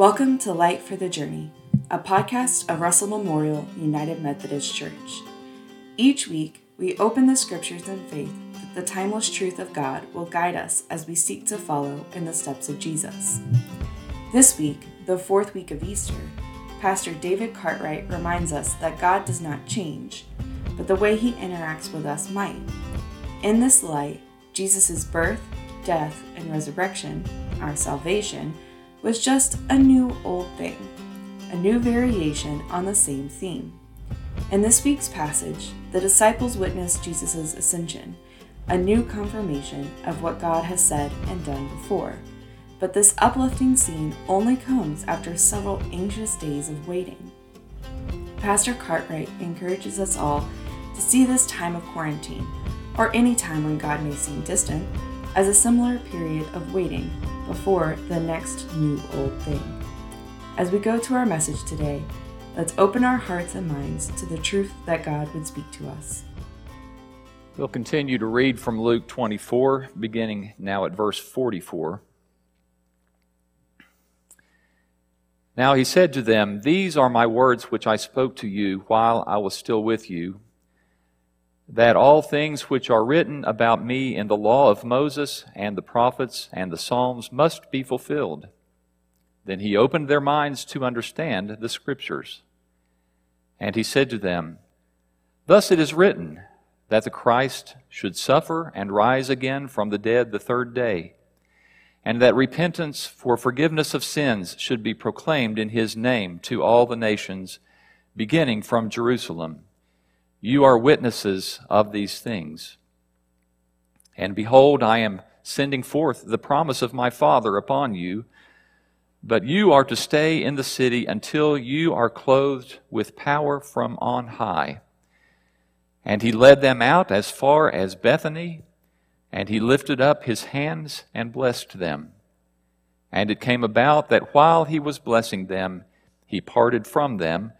Welcome to Light for the Journey, a podcast of Russell Memorial United Methodist Church. Each week, we open the scriptures in faith that the timeless truth of God will guide us as we seek to follow in the steps of Jesus. This week, the fourth week of Easter, Pastor David Cartwright reminds us that God does not change, but the way he interacts with us might. In this light, Jesus' birth, death, and resurrection, our salvation, was just a new old thing, a new variation on the same theme. In this week's passage, the disciples witnessed Jesus' ascension, a new confirmation of what God has said and done before. But this uplifting scene only comes after several anxious days of waiting. Pastor Cartwright encourages us all to see this time of quarantine, or any time when God may seem distant, as a similar period of waiting before the next new old thing. As we go to our message today, let's open our hearts and minds to the truth that God would speak to us. We'll continue to read from Luke 24, beginning now at verse 44. Now he said to them, These are my words which I spoke to you while I was still with you that all things which are written about me in the law of Moses and the prophets and the Psalms must be fulfilled. Then he opened their minds to understand the Scriptures. And he said to them, Thus it is written that the Christ should suffer and rise again from the dead the third day, and that repentance for forgiveness of sins should be proclaimed in his name to all the nations, beginning from Jerusalem. You are witnesses of these things. And behold, I am sending forth the promise of my Father upon you, but you are to stay in the city until you are clothed with power from on high. And he led them out as far as Bethany, and he lifted up his hands and blessed them. And it came about that while he was blessing them, he parted from them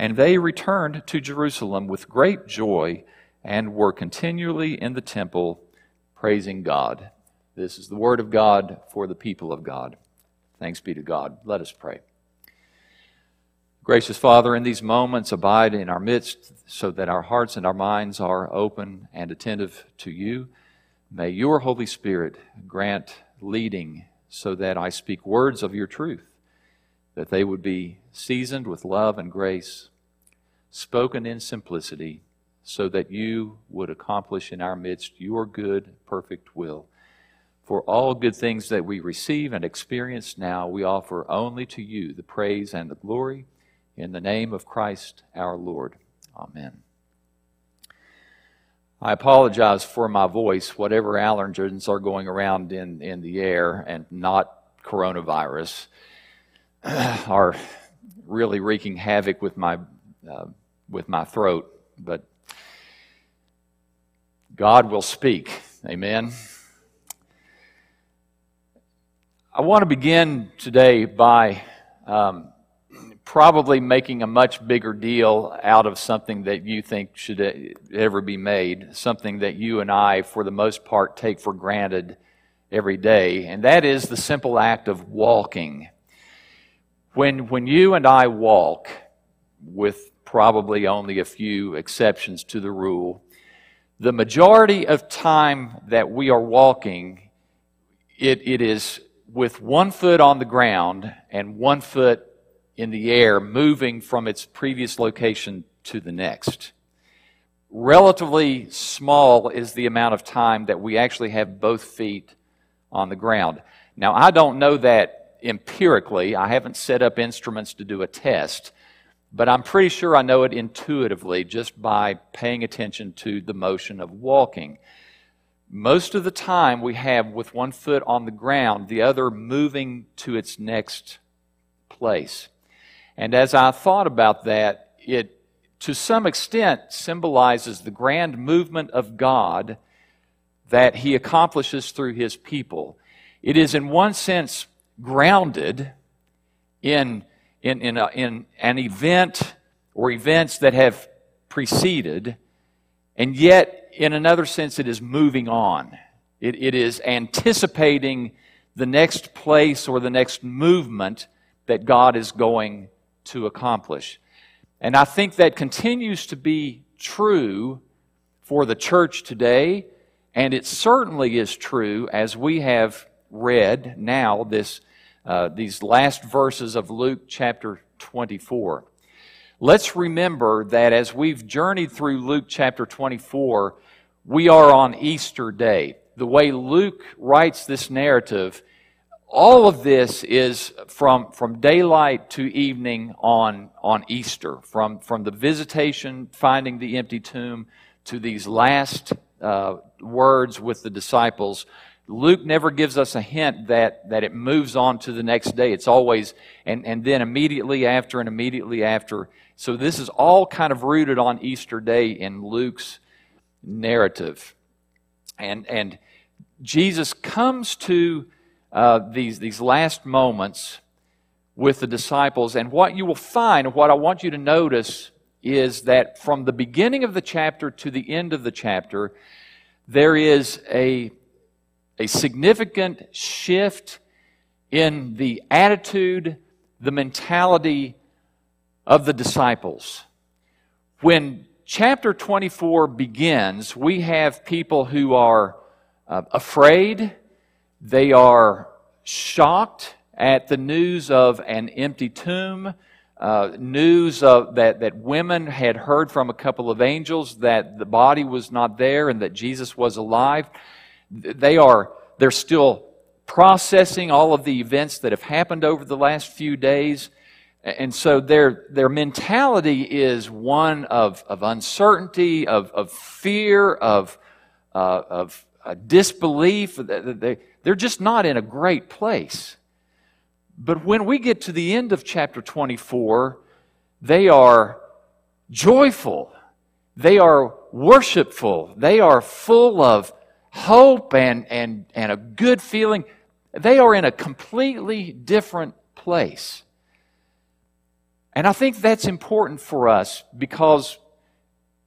and they returned to Jerusalem with great joy and were continually in the temple praising God. This is the word of God for the people of God. Thanks be to God. Let us pray. Gracious Father, in these moments, abide in our midst so that our hearts and our minds are open and attentive to you. May your Holy Spirit grant leading so that I speak words of your truth, that they would be seasoned with love and grace, spoken in simplicity, so that you would accomplish in our midst your good, perfect will. For all good things that we receive and experience now, we offer only to you the praise and the glory. In the name of Christ our Lord. Amen. I apologize for my voice, whatever allergens are going around in, in the air and not coronavirus are really wreaking havoc with my uh, with my throat, but God will speak. Amen. I want to begin today by um, probably making a much bigger deal out of something that you think should ever be made, something that you and I, for the most part, take for granted every day, and that is the simple act of walking. When, when you and I walk with probably only a few exceptions to the rule, the majority of time that we are walking, it, it is with one foot on the ground and one foot in the air, moving from its previous location to the next. Relatively small is the amount of time that we actually have both feet on the ground. Now, I don't know that empirically. I haven't set up instruments to do a test, but I'm pretty sure I know it intuitively just by paying attention to the motion of walking. Most of the time, we have with one foot on the ground, the other moving to its next place. And as I thought about that, it to some extent symbolizes the grand movement of God that He accomplishes through His people. It is, in one sense, grounded in in, in, a, in an event or events that have preceded, and yet, in another sense, it is moving on. It, it is anticipating the next place or the next movement that God is going to accomplish. And I think that continues to be true for the church today, and it certainly is true as we have read now this, uh, these last verses of Luke chapter 24. Let's remember that as we've journeyed through Luke chapter 24, we are on Easter Day. The way Luke writes this narrative, all of this is from, from daylight to evening on, on Easter, from, from the visitation, finding the empty tomb, to these last uh, words with the disciples. Luke never gives us a hint that, that it moves on to the next day. It's always, and, and then immediately after and immediately after. So this is all kind of rooted on Easter Day in Luke's narrative. And, and Jesus comes to uh, these, these last moments with the disciples. And what you will find, what I want you to notice, is that from the beginning of the chapter to the end of the chapter, there is a, a significant shift in the attitude, the mentality of the disciples. When chapter 24 begins, we have people who are uh, afraid, they are shocked at the news of an empty tomb, uh, news of, that, that women had heard from a couple of angels that the body was not there and that Jesus was alive. They are, they're still processing all of the events that have happened over the last few days. And so their, their mentality is one of, of uncertainty, of, of fear, of, uh, of uh, disbelief. They, they're just not in a great place. But when we get to the end of chapter 24, they are joyful. They are worshipful. They are full of hope and, and, and a good feeling. They are in a completely different place. And I think that's important for us because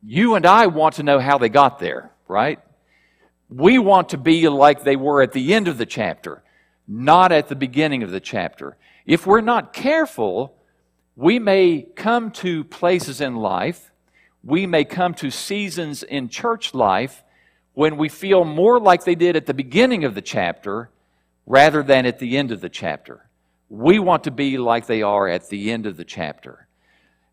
you and I want to know how they got there, right? We want to be like they were at the end of the chapter, not at the beginning of the chapter. If we're not careful, we may come to places in life, we may come to seasons in church life when we feel more like they did at the beginning of the chapter rather than at the end of the chapter. We want to be like they are at the end of the chapter.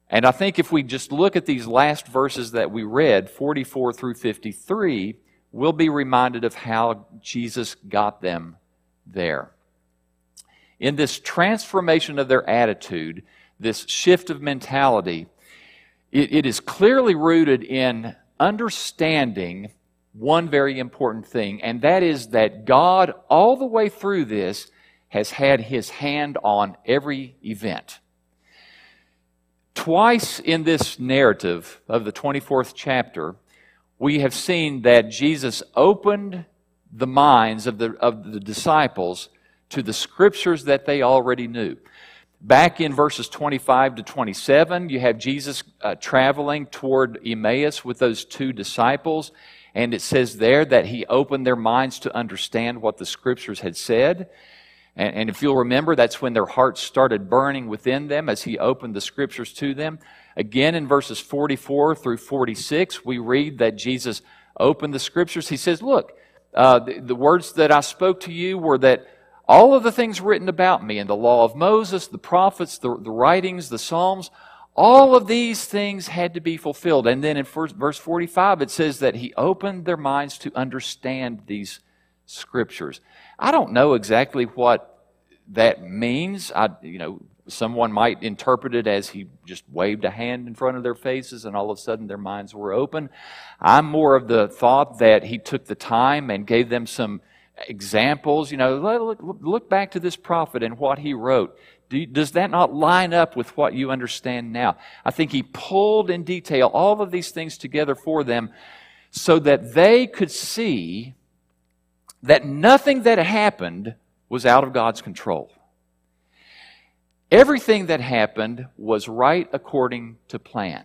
And I think if we just look at these last verses that we read, 44 through 53, we'll be reminded of how Jesus got them there. In this transformation of their attitude, this shift of mentality, it, it is clearly rooted in understanding one very important thing, and that is that God, all the way through this, has had his hand on every event. Twice in this narrative of the 24th chapter, we have seen that Jesus opened the minds of the, of the disciples to the scriptures that they already knew. Back in verses 25 to 27, you have Jesus uh, traveling toward Emmaus with those two disciples, and it says there that he opened their minds to understand what the scriptures had said. And, and if you'll remember, that's when their hearts started burning within them as he opened the scriptures to them. Again, in verses 44 through 46, we read that Jesus opened the scriptures. He says, Look, uh, the, the words that I spoke to you were that all of the things written about me in the law of Moses, the prophets, the, the writings, the Psalms, all of these things had to be fulfilled. And then in verse 45, it says that he opened their minds to understand these scriptures. I don't know exactly what that means. I, you know, someone might interpret it as he just waved a hand in front of their faces and all of a sudden their minds were open. I'm more of the thought that he took the time and gave them some examples. You know, look, look back to this prophet and what he wrote. Do, does that not line up with what you understand now? I think he pulled in detail all of these things together for them so that they could see that nothing that happened was out of God's control. Everything that happened was right according to plan.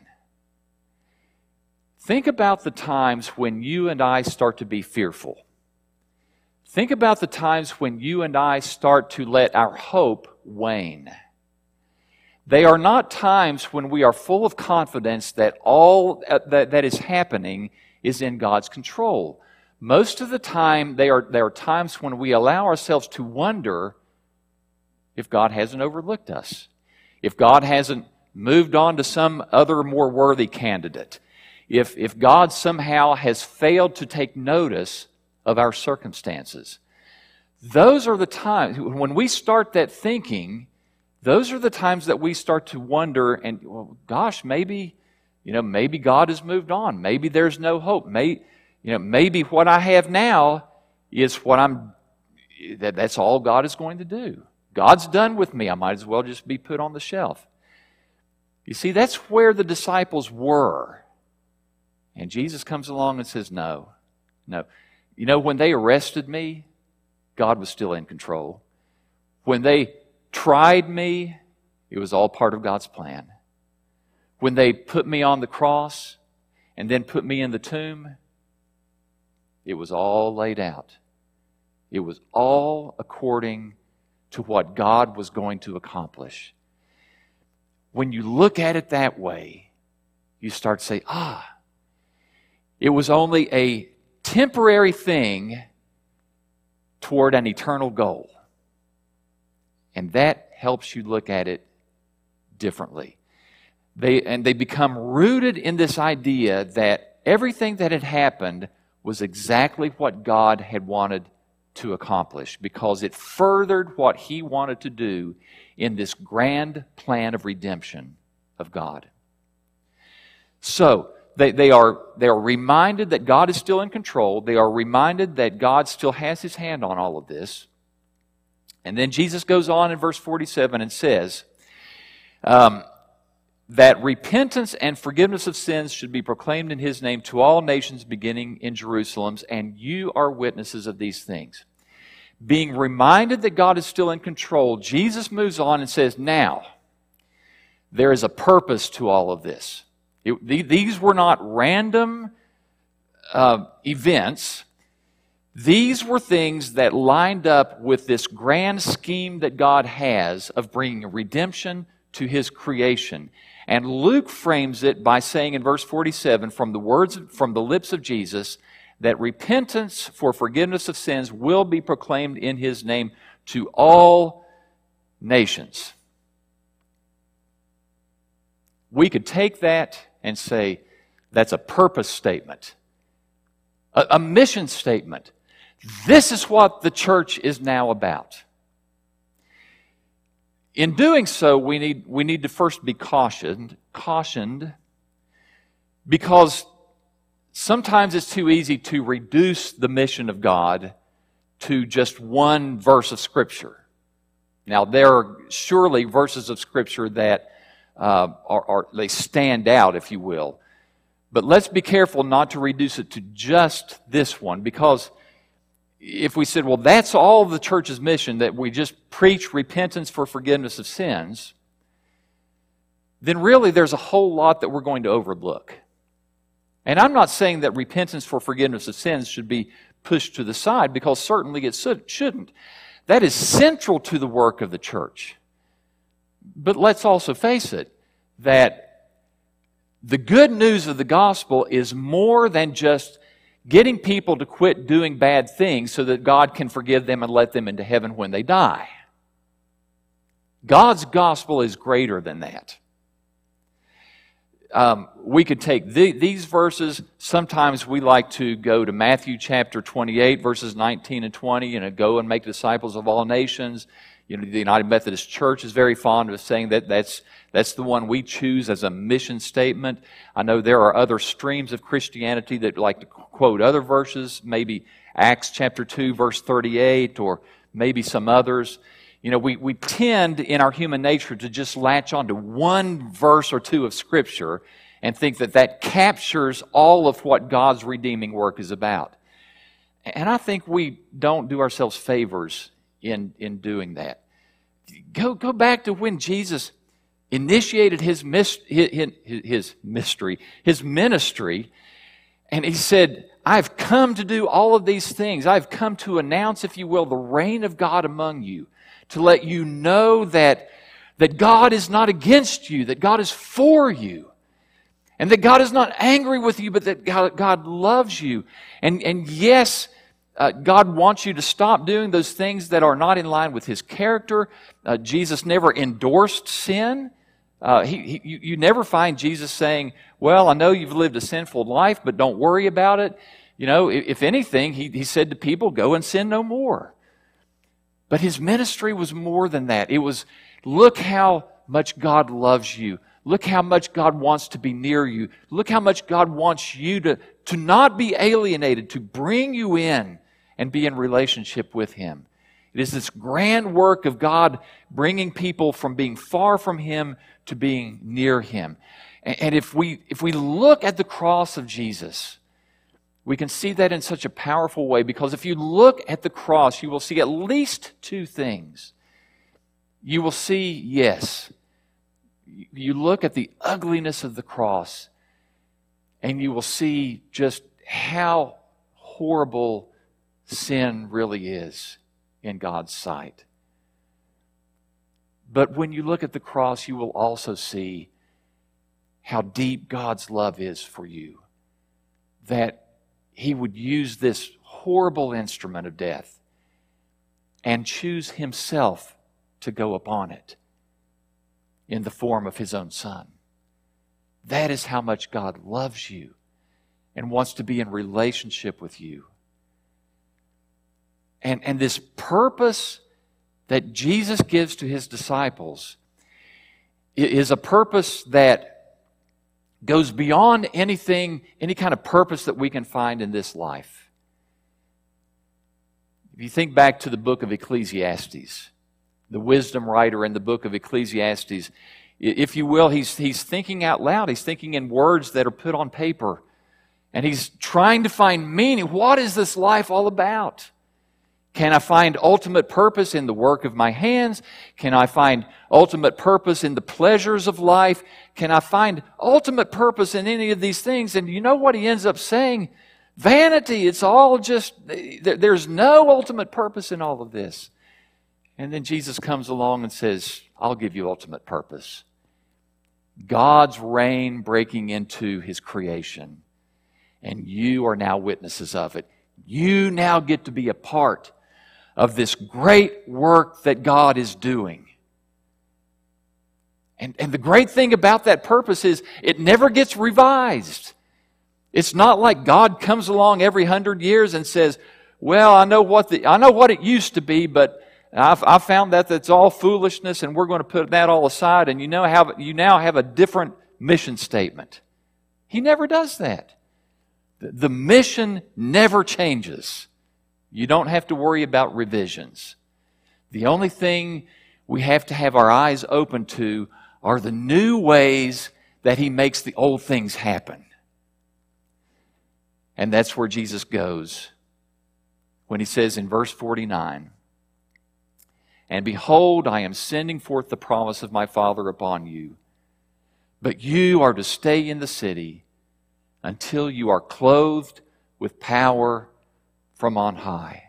Think about the times when you and I start to be fearful. Think about the times when you and I start to let our hope wane. They are not times when we are full of confidence that all uh, that, that is happening is in God's control. Most of the time, they are, they are times when we allow ourselves to wonder if God hasn't overlooked us, if God hasn't moved on to some other more worthy candidate, if, if God somehow has failed to take notice of our circumstances. Those are the times, when we start that thinking, those are the times that we start to wonder and, well, gosh, maybe, you know, maybe God has moved on. Maybe there's no hope. Maybe, you know, maybe what I have now is what I'm, that, that's all God is going to do. God's done with me. I might as well just be put on the shelf. You see, that's where the disciples were. And Jesus comes along and says, No, no. You know, when they arrested me, God was still in control. When they tried me, it was all part of God's plan. When they put me on the cross and then put me in the tomb, it was all laid out. It was all according to what God was going to accomplish. When you look at it that way, you start to say, ah, it was only a temporary thing toward an eternal goal. And that helps you look at it differently. They, and they become rooted in this idea that everything that had happened was exactly what God had wanted to accomplish because it furthered what He wanted to do in this grand plan of redemption of God. So, they, they, are, they are reminded that God is still in control. They are reminded that God still has His hand on all of this. And then Jesus goes on in verse 47 and says um, that repentance and forgiveness of sins should be proclaimed in his name to all nations beginning in Jerusalem, and you are witnesses of these things. Being reminded that God is still in control, Jesus moves on and says, Now, there is a purpose to all of this. It, these were not random uh, events. These were things that lined up with this grand scheme that God has of bringing redemption to his creation. And Luke frames it by saying in verse 47 from the words from the lips of Jesus that repentance for forgiveness of sins will be proclaimed in his name to all nations. We could take that and say that's a purpose statement, a, a mission statement. This is what the church is now about. In doing so, we need, we need to first be cautioned, cautioned because sometimes it's too easy to reduce the mission of God to just one verse of Scripture. Now, there are surely verses of Scripture that uh, they stand out, if you will. But let's be careful not to reduce it to just this one because if we said, well, that's all the church's mission, that we just preach repentance for forgiveness of sins, then really there's a whole lot that we're going to overlook. And I'm not saying that repentance for forgiveness of sins should be pushed to the side because certainly it shouldn't. That is central to the work of the church. But let's also face it that the good news of the gospel is more than just getting people to quit doing bad things so that God can forgive them and let them into heaven when they die. God's gospel is greater than that. Um, we could take the, these verses. Sometimes we like to go to Matthew chapter 28, verses 19 and 20, and go and make disciples of all nations. You know, the United Methodist Church is very fond of saying that that's, that's the one we choose as a mission statement. I know there are other streams of Christianity that like to quote other verses, maybe Acts chapter 2, verse 38, or maybe some others. You know, we, we tend in our human nature to just latch on to one verse or two of Scripture and think that that captures all of what God's redeeming work is about. And I think we don't do ourselves favors in, in doing that. Go, go back to when Jesus initiated his, his, his mystery, his ministry, and he said, I've come to do all of these things. I've come to announce, if you will, the reign of God among you, to let you know that, that God is not against you, that God is for you. And that God is not angry with you, but that God, God loves you. And, and yes, uh, God wants you to stop doing those things that are not in line with His character. Uh, Jesus never endorsed sin. Uh, he, he, you, never find Jesus saying, Well, I know you've lived a sinful life, but don't worry about it. You know, if, if anything, he, he said to people, Go and sin no more. But his ministry was more than that. It was, Look how much God loves you. Look how much God wants to be near you. Look how much God wants you to, to not be alienated, to bring you in and be in relationship with Him. It is this grand work of God bringing people from being far from Him to being near Him. And if we, if we look at the cross of Jesus, we can see that in such a powerful way because if you look at the cross, you will see at least two things. You will see, yes, you look at the ugliness of the cross and you will see just how horrible sin really is in God's sight. But when you look at the cross, you will also see how deep God's love is for you. That He would use this horrible instrument of death and choose Himself to go upon it in the form of his own son. That is how much God loves you and wants to be in relationship with you. And, and this purpose that Jesus gives to his disciples is a purpose that goes beyond anything, any kind of purpose that we can find in this life. If you think back to the book of Ecclesiastes, the wisdom writer in the book of Ecclesiastes. If you will, he's, he's thinking out loud. He's thinking in words that are put on paper. And he's trying to find meaning. What is this life all about? Can I find ultimate purpose in the work of my hands? Can I find ultimate purpose in the pleasures of life? Can I find ultimate purpose in any of these things? And you know what he ends up saying? Vanity. It's all just, there's no ultimate purpose in all of this. And then Jesus comes along and says, I'll give you ultimate purpose. God's reign breaking into his creation. And you are now witnesses of it. You now get to be a part of this great work that God is doing. And, and the great thing about that purpose is it never gets revised. It's not like God comes along every hundred years and says, well, I know what the, I know what it used to be, but I've, I've found that that's all foolishness, and we're going to put that all aside, and you, know have, you now have a different mission statement. He never does that. The mission never changes. You don't have to worry about revisions. The only thing we have to have our eyes open to are the new ways that He makes the old things happen. And that's where Jesus goes when He says in verse 49 and behold, I am sending forth the promise of my Father upon you. But you are to stay in the city until you are clothed with power from on high.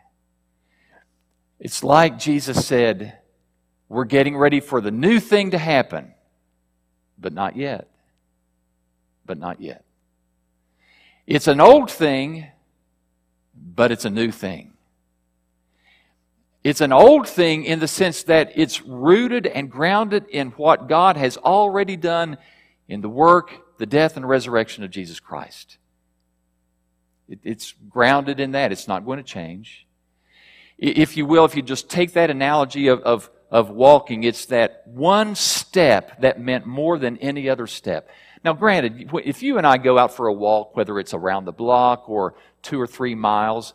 It's like Jesus said, we're getting ready for the new thing to happen, but not yet. But not yet. It's an old thing, but it's a new thing. It's an old thing in the sense that it's rooted and grounded in what God has already done in the work, the death, and resurrection of Jesus Christ. It's grounded in that. It's not going to change. If you will, if you just take that analogy of, of, of walking, it's that one step that meant more than any other step. Now, granted, if you and I go out for a walk, whether it's around the block or two or three miles,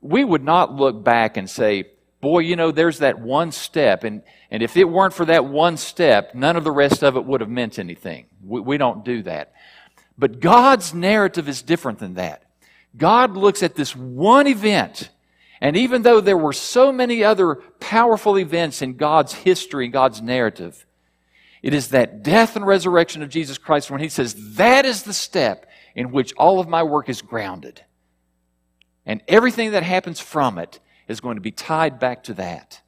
we would not look back and say, boy, you know, there's that one step. And, and if it weren't for that one step, none of the rest of it would have meant anything. We, we don't do that. But God's narrative is different than that. God looks at this one event. And even though there were so many other powerful events in God's history, God's narrative, it is that death and resurrection of Jesus Christ when He says, that is the step in which all of my work is grounded. And everything that happens from it is going to be tied back to that.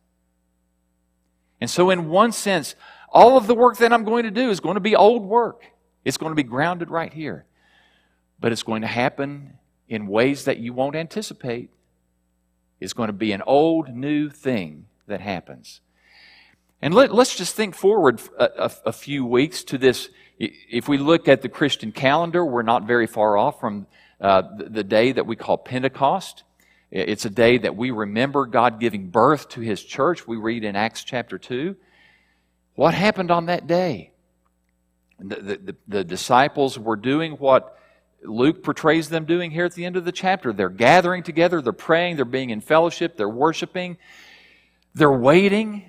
And so, in one sense, all of the work that I'm going to do is going to be old work. It's going to be grounded right here. But it's going to happen in ways that you won't anticipate. It's going to be an old, new thing that happens. And let, us just think forward a, a, a, few weeks to this. If we look at the Christian calendar, we're not very far off from uh, the, the day that we call Pentecost. It's a day that we remember God giving birth to His church. We read in Acts chapter 2. What happened on that day? The, the, the, disciples were doing what Luke portrays them doing here at the end of the chapter. They're gathering together, they're praying, they're being in fellowship, they're worshiping, they're waiting.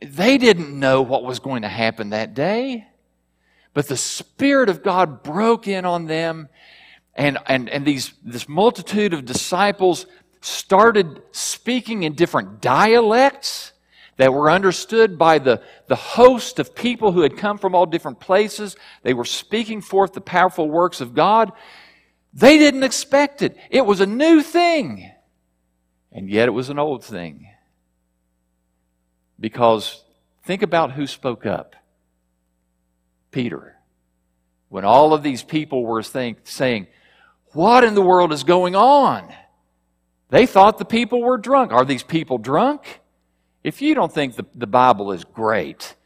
They didn't know what was going to happen that day, but the Spirit of God broke in on them, and, and, and these, this multitude of disciples started speaking in different dialects that were understood by the, the host of people who had come from all different places. They were speaking forth the powerful works of God. They didn't expect it. It was a new thing. And yet it was an old thing. Because think about who spoke up Peter. When all of these people were think, saying, What in the world is going on? They thought the people were drunk. Are these people drunk? If you don't think the, the Bible is great,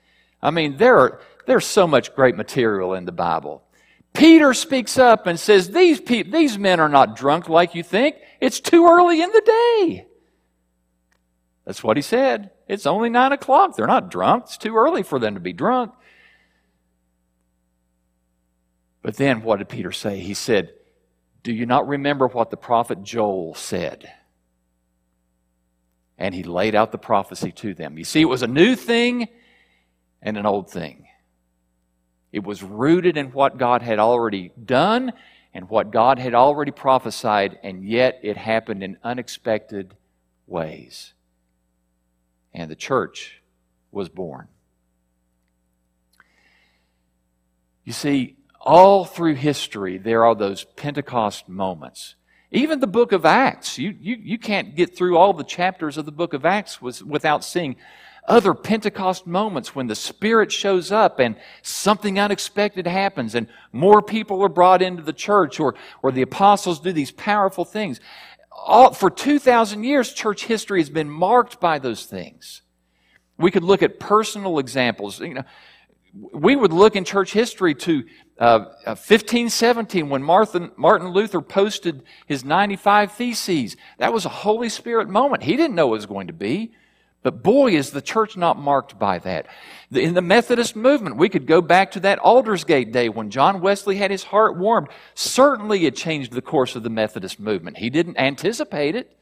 I mean, there are, there's so much great material in the Bible. Peter speaks up and says, these, people, these men are not drunk like you think. It's too early in the day. That's what he said. It's only nine o'clock. They're not drunk. It's too early for them to be drunk. But then what did Peter say? He said, Do you not remember what the prophet Joel said? And he laid out the prophecy to them. You see, it was a new thing and an old thing. It was rooted in what God had already done and what God had already prophesied, and yet it happened in unexpected ways. And the church was born. You see, all through history, there are those Pentecost moments even the book of Acts, you, you, you can't get through all the chapters of the book of Acts was, without seeing other Pentecost moments when the Spirit shows up and something unexpected happens and more people are brought into the church or, or the apostles do these powerful things. All, for 2,000 years, church history has been marked by those things. We could look at personal examples. You know, we would look in church history to uh, 1517 uh, when Martin, Martin Luther posted his 95 Theses. That was a Holy Spirit moment. He didn't know it was going to be. But boy, is the church not marked by that. In the Methodist movement, we could go back to that Aldersgate day when John Wesley had his heart warmed. Certainly it changed the course of the Methodist movement. He didn't anticipate it,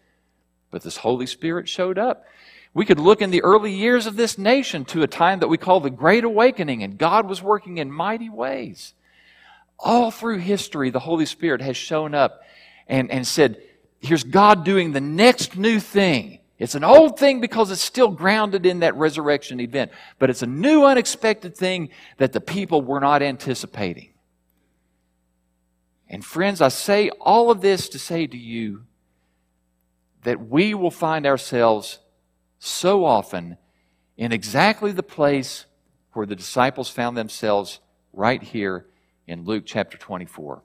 but this Holy Spirit showed up. We could look in the early years of this nation to a time that we call the Great Awakening, and God was working in mighty ways. All through history, the Holy Spirit has shown up and, and said, Here's God doing the next new thing. It's an old thing because it's still grounded in that resurrection event, but it's a new, unexpected thing that the people were not anticipating. And friends, I say all of this to say to you that we will find ourselves so often in exactly the place where the disciples found themselves right here in Luke chapter 24.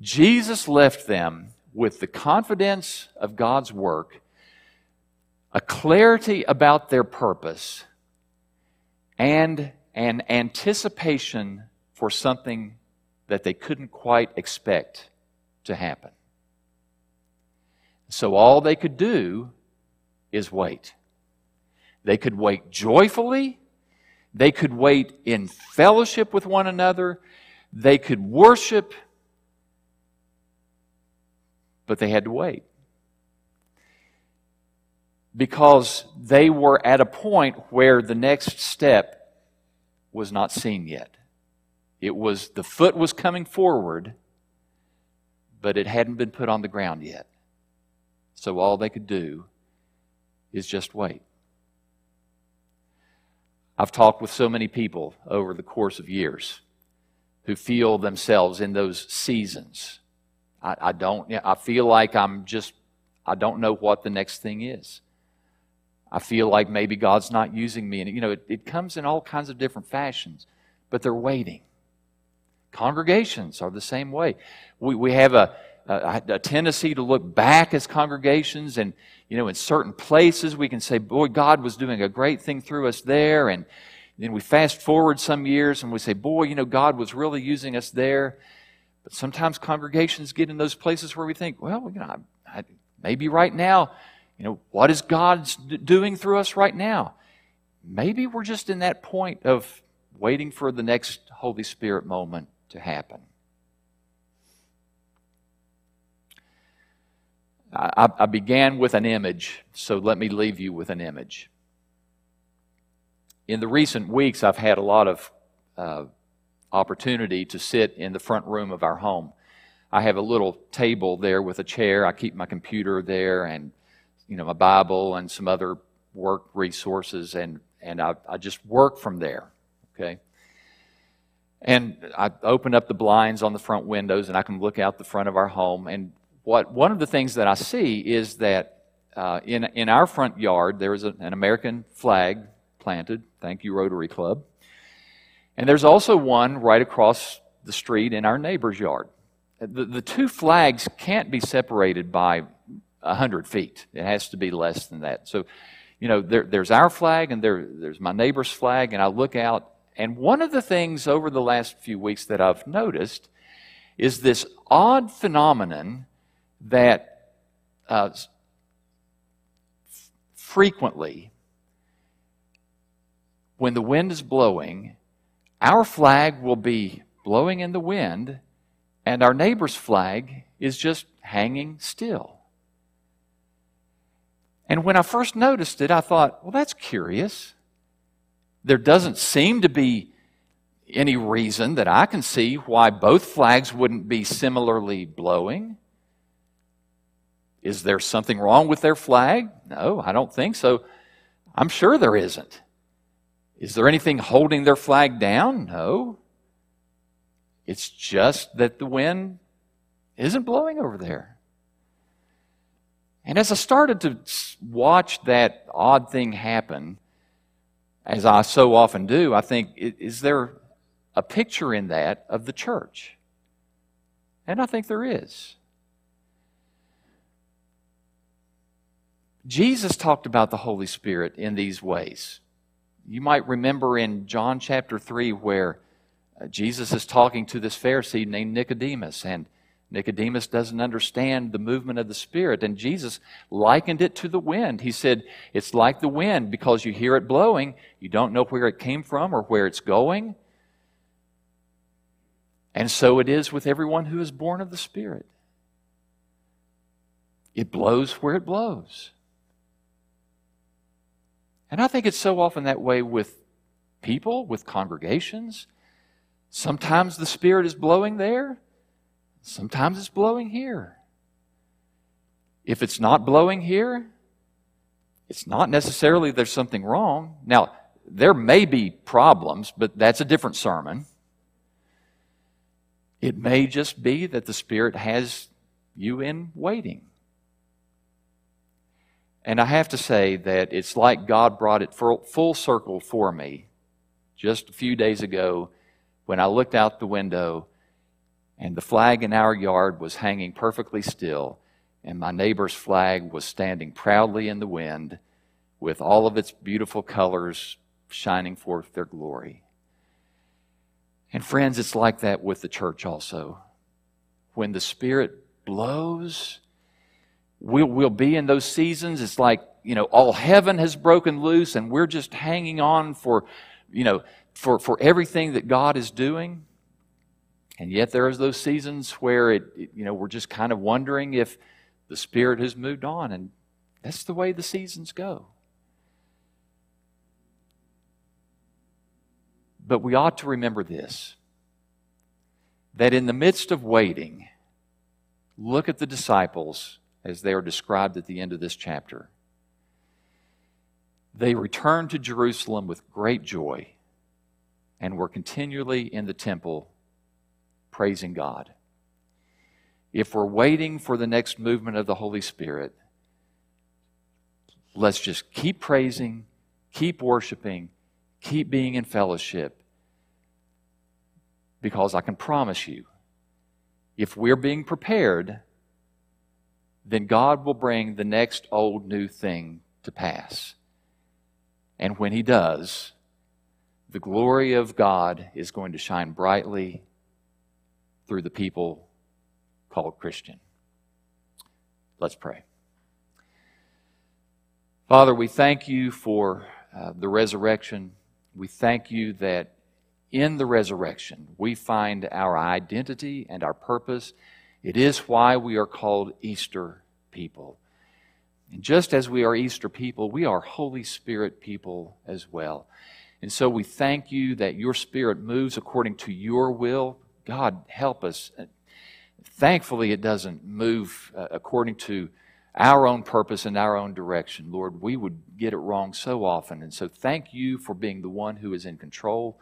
Jesus left them with the confidence of God's work, a clarity about their purpose, and an anticipation for something that they couldn't quite expect to happen. So all they could do is wait. They could wait joyfully. They could wait in fellowship with one another. They could worship, but they had to wait. Because they were at a point where the next step was not seen yet. It was, the foot was coming forward, but it hadn't been put on the ground yet. So all they could do is just wait. I've talked with so many people over the course of years who feel themselves in those seasons. I, I don't, I feel like I'm just, I don't know what the next thing is. I feel like maybe God's not using me. And, you know, it, it comes in all kinds of different fashions, but they're waiting. Congregations are the same way. We, we have a, Uh, a, a, tendency to look back as congregations, and, you know, in certain places we can say, boy, God was doing a great thing through us there. And then we fast forward some years and we say, boy, you know, God was really using us there. But sometimes congregations get in those places where we think, well, you know, I, I, maybe right now, you know, what is God doing through us right now? Maybe we're just in that point of waiting for the next Holy Spirit moment to happen. I, I began with an image, so let me leave you with an image. In the recent weeks, I've had a lot of uh, opportunity to sit in the front room of our home. I have a little table there with a chair. I keep my computer there and you know my Bible and some other work resources, and and I, I just work from there. Okay. And I open up the blinds on the front windows, and I can look out the front of our home. And what one of the things that I see is that uh, in in our front yard there is a, an American flag planted. Thank you, Rotary Club. And there's also one right across the street in our neighbor's yard. The, the two flags can't be separated by 100 feet. It has to be less than that. So, you know, there, there's our flag and there, there's my neighbor's flag, and I look out. And one of the things over the last few weeks that I've noticed is this odd phenomenon that uh, frequently, when the wind is blowing, our flag will be blowing in the wind, and our neighbor's flag is just hanging still. And when I first noticed it, I thought, well, that's curious. There doesn't seem to be any reason that I can see why both flags wouldn't be similarly blowing. Is there something wrong with their flag? No, I don't think so. I'm sure there isn't. Is there anything holding their flag down? No. It's just that the wind isn't blowing over there. And as I started to watch that odd thing happen, as I so often do, I think, is there a picture in that of the church? And I think there is. Jesus talked about the Holy Spirit in these ways. You might remember in John chapter 3 where uh, Jesus is talking to this Pharisee named Nicodemus, and Nicodemus doesn't understand the movement of the Spirit, and Jesus likened it to the wind. He said, It's like the wind because you hear it blowing, you don't know where it came from or where it's going. And so it is with everyone who is born of the Spirit. It blows where it blows. And I think it's so often that way with people, with congregations. Sometimes the Spirit is blowing there, sometimes it's blowing here. If it's not blowing here, it's not necessarily there's something wrong. Now, there may be problems, but that's a different sermon. It may just be that the Spirit has you in waiting. And I have to say that it's like God brought it full circle for me just a few days ago when I looked out the window and the flag in our yard was hanging perfectly still, and my neighbor's flag was standing proudly in the wind with all of its beautiful colors shining forth their glory. And friends, it's like that with the church also. When the Spirit blows, we'll, we'll be in those seasons. It's like, you know, all heaven has broken loose and we're just hanging on for, you know, for, for everything that God is doing. And yet there are those seasons where it, it, you know, we're just kind of wondering if the Spirit has moved on. And that's the way the seasons go. But we ought to remember this that in the midst of waiting, look at the disciples as they are described at the end of this chapter. They returned to Jerusalem with great joy and were continually in the temple praising God. If we're waiting for the next movement of the Holy Spirit, let's just keep praising, keep worshiping, keep being in fellowship. Because I can promise you, if we're being prepared, then God will bring the next old new thing to pass. And when He does, the glory of God is going to shine brightly through the people called Christian. Let's pray. Father, we thank you for uh, the resurrection. We thank you that in the resurrection we find our identity and our purpose. It is why we are called Easter people. And just as we are Easter people, we are Holy Spirit people as well. And so we thank you that your Spirit moves according to your will. God, help us. Thankfully, it doesn't move uh, according to our own purpose and our own direction. Lord, we would get it wrong so often. And so thank you for being the one who is in control.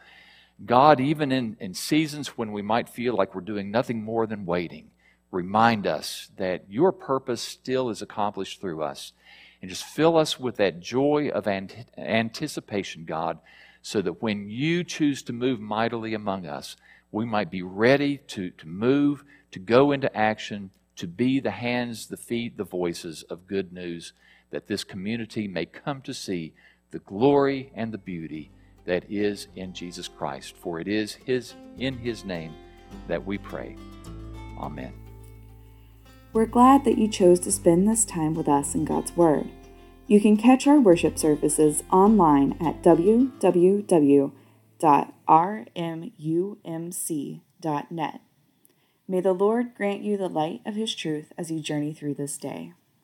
God, even in, in seasons when we might feel like we're doing nothing more than waiting, remind us that your purpose still is accomplished through us. And just fill us with that joy of ant- anticipation, God, so that when you choose to move mightily among us, we might be ready to, to move, to go into action, to be the hands, the feet, the voices of good news, that this community may come to see the glory and the beauty that is in Jesus Christ. For it is his, in His name that we pray. Amen. We're glad that you chose to spend this time with us in God's Word. You can catch our worship services online at www.rmumc.net. May the Lord grant you the light of His truth as you journey through this day.